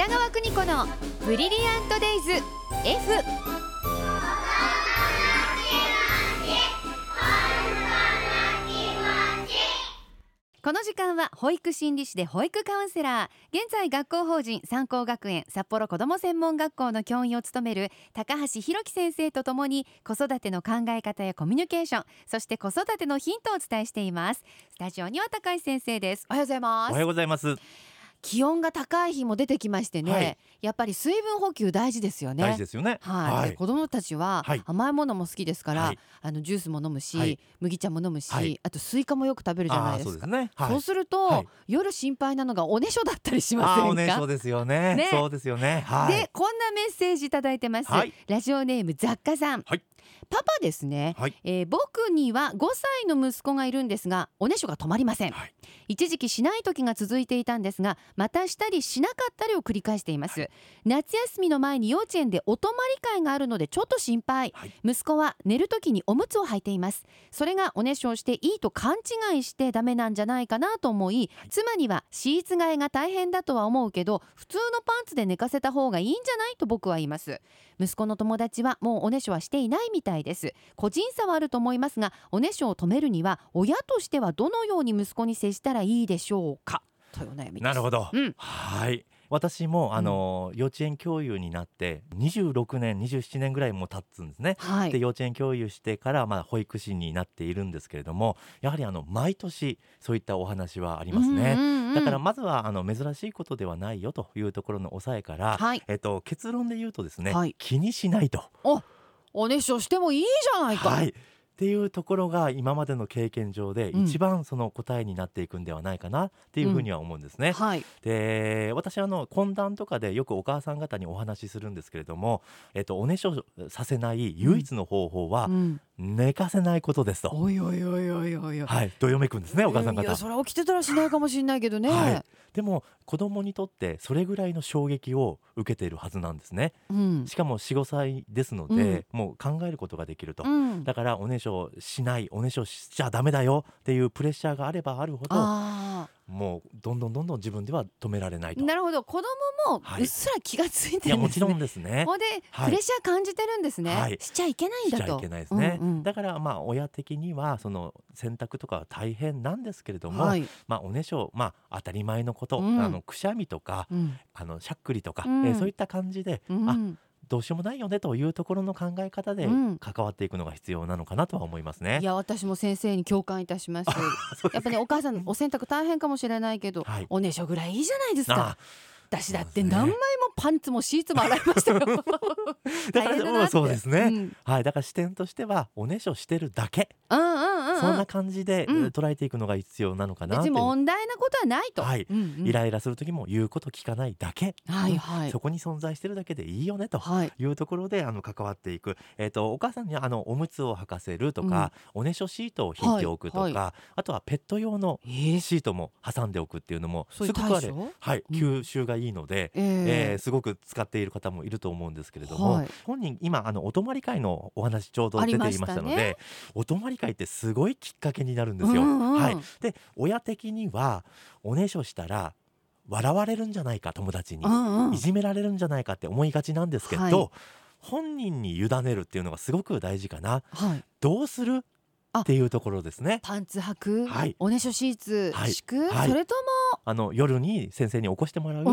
北川邦子のブリリアントデイズ F この時間は保育心理士で保育カウンセラー現在学校法人三高学園札幌子ども専門学校の教員を務める高橋弘樹先生とともに子育ての考え方やコミュニケーションそして子育てのヒントをお伝えしています。スタジオには高橋先生です。おはようございます。おはようございます。気温が高い日も出てきましてね、はい。やっぱり水分補給大事ですよね。大事ですよね。はい、で子供たちははい。甘いものも好きですから、はい。あのジュースも飲むし、はい。麦茶も飲むし、はい。あとスイカもよく食べるじゃないですか。そうね。すると、はい。夜心配なのがおねしょだったりしませんか？おねしょですよね。ね。そうですよね。はい。でこんなメッセージいただいてます、はい。ラジオネーム雑貨さん、はいパパですね、はい。えー僕には5歳の息子がいるんですがおねしょが止まりません、はい。一時期しない時が続いていたんですがまたしたりしなかったりを繰り返しています、夏休みの前に幼稚園でお泊まり会があるのでちょっと心配、はい。息子は寝る時におむつを履いています。それがおねしょをしていいと勘違いしてダメなんじゃないかなと思い、妻にはシーツ替えが大変だとは思うけど普通のパンツで寝かせた方がいいんじゃないと僕は言います。息子の友達はもうおねしょはしていないみたいです。個人差はあると思いますがおねしょを止めるには親としてはどのように息子に接したらいいでしょうか？というお悩みなるほど、うん。はい。私もあの、幼稚園教諭になって26年27年ぐらいも経つんですね。はい。で幼稚園教諭してからまあ保育士になっているんですけれどもやはりあの毎年そういったお話はありますね、うんうんうん。だからまずはあの珍しいことではないよというところの抑えから、はい。えっと、結論で言うとですね、はい。気にしないとおねしょしてもいいじゃないか、はい、っていうところが今までの経験上でうん。一番その答えになっていくんではないかなっていうふうには思うんですね。はい。で私あの懇談とかでよくお母さん方にお話しするんですけれども、えっと、おねしょさせない唯一の方法はうん。寝かせないことですと。おいおいおいおいおいはい、どよめくんですねお母さん方。いや。それ起きてたらしないかもしれないけどね、はい。でも子供にとってそれぐらいの衝撃を受けているはずなんですね。うん。しかも45歳ですので、もう考えることができると。うん。だからおねしょしないおねしょしちゃダメだよっていうプレッシャーがあればあるほどあもうどんどんどんどん自分では止められないと。あなるほど。子供もはい。うっすら気がついていやもちろるんですね、んですねほんで、はい。プレッシャー感じてるんですね、はい。しちゃいけないんだと。しちゃいけないですね、うんうん。だからまあ親的にはその選択とかは大変なんですけれども、はい。まあおねしょまあ当たり前のこと、うん。あのくしゃみとかうん。あのしゃっくりとか、うん。えーそういった感じで、うん。あどうしようもないよねというところの考え方でうん。関わっていくのが必要なのかなとは思いますね。いや私も先生に共感いたします。そうですやっぱねお母さんお洗濯大変かもしれないけど、はい。おねしょぐらいいいじゃないですか。あ私だって何枚もパンツもシーツも洗いましたよ。だからそうですね、うん。はい、だから視点としてはおねしょしてるだけ、うんうんうん。うんそんな感じで、捉えていくのが必要なのかな別に問題なことはないと、はい。うんうん。イライラする時も言うこと聞かないだけ、はいはい。そこに存在してるだけでいいよねと。はい。いうところであの関わっていく、えー、とお母さんにあのおむつを履かせるとか、おねしょシートを引いておくとか、はい。はあとはペット用のえー。シートも挟んでおくっていうのもそういうすごくあれ、はい、うん。吸収がいいので、ええ。ーーすごく使っている方もいると思うんですけれども、はい。本人今あのお泊まり会のお話ちょうどあ出ていりましたのでお泊まり会ってすごいきっかけになるんですよ。うんうんはい、で親的にはおねしょしたら笑われるんじゃないか友達に、うんうん。いじめられるんじゃないかって思いがちなんですけど、はい。本人に委ねるっていうのがすごく大事かな。はい。どうする？あ。っていうところですね。パンツ履く、はい。おねしょシーツはい。敷く、はい。それとあの夜に先生に起こしてもらう、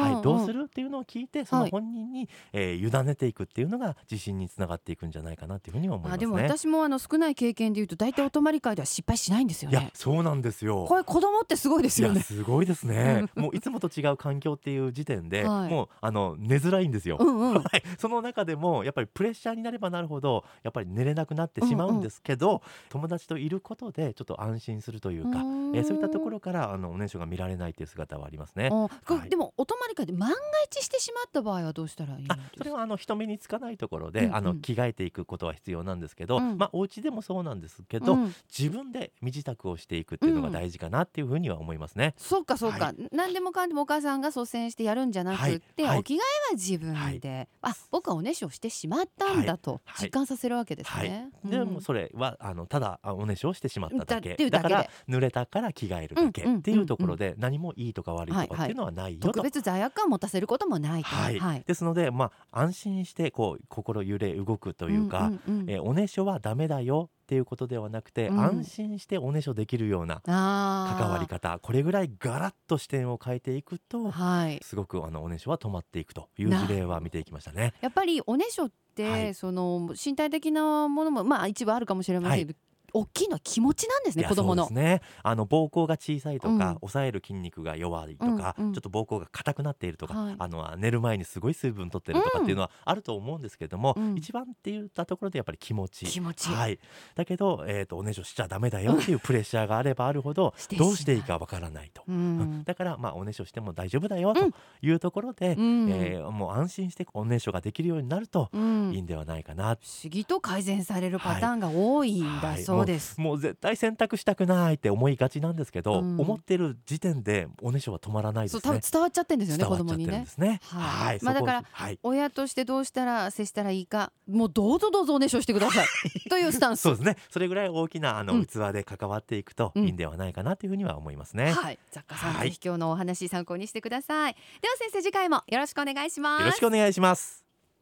はい、どうするっていうのを聞いてそのはい。本人に、えー委ねていくっていうのが自信につながっていくんじゃないかなっていうふうには思いますね。あでも私もあの少ない経験で言うと大体お泊まり会では失敗しないんですよいやねそうなんですよ。これ子供ってすごいですいやよねすごいですね。もういつもと違う環境っていう時点で、はい。もうあの寝づらいんですよ。うんうん。はい、その中でもやっぱりプレッシャーになればなるほどやっぱり寝れなくなってしまうんですけど、友達といることでちょっと安心するというか、えーそういったところからあのおねしょが見られないっていう姿はありますね。はい。でもお泊まり会で万が一してしまった場合はどうしたらいいんですあかそれはあの人目につかないところで、うんうん。あの着替えていくことは必要なんですけど、うん。まあお家でもそうなんですけど、うん。自分で身支度をしていくっていうのが大事かなっていうふうには思いますね。そうかそうか、は何でもかんでもお母さんが率先してやるんじゃなくって、はい。はい。お着替えは自分で、あ僕はおねしょしてしまったんだとはい。実感させるわけですはい。ね。、でうん。もそれはあのただあおねしょをしてしまっただだけだから濡れたから着替えるだけうんうんっていうところで何もいいとか悪いとかっていうのはないよと、特別材罪悪感持たせることもないと。はい、はい。ですので、まあ、安心してこう心揺れ動くというか、んうんうんえーおねしょはダメだよっていうことではなくて、うん安心しておねしょできるような関わり方これぐらいガラッと視点を変えていくとはい。すごくあのおねしょは止まっていくという事例は見ていきましたね。やっぱりおねしょって、はいその身体的なものもまあ一部あるかもしれませんけど、大きいのは気持ちなんですね子供の。ね。あの膀胱が小さいとか、うん。抑える筋肉が弱いとか、うんうん。ちょっと膀胱が硬くなっているとか、はい。あの寝る前にすごい水分取ってるとかっていうのはあると思うんですけれども、うん。一番って言ったところでやっぱり気持ち気持ち。はい、だけど、えー、とおねしょしちゃダメだよっていうプレッシャーがあればあるほどどうしていいかわからないと。ううん。んだから、まあ、おねしょしても大丈夫だよとうん。いうところで、うん。えーもう安心しておねしょができるようになるとうん。いいんではないかな、不思議と改善されるパターンが多いんだはいそうです。もう絶対選択したくないって思いがちなんですけど、うん思ってる時点でおねしょは止まらないですねそう多分。伝わっちゃってんですよね子供にね。ね。はいまあだからはい、親としてどうしたら接したらいいかもうどうぞどうぞおねしょしてください というスタンスそうですね。それぐらい大きなあの、うん器で関わっていくとうんいいんではないかなというふうには思いますね。はい雑貨さん、はい今日のお話参考にしてくださいでは先生次回もよろしくお願いしますよろしくお願いします。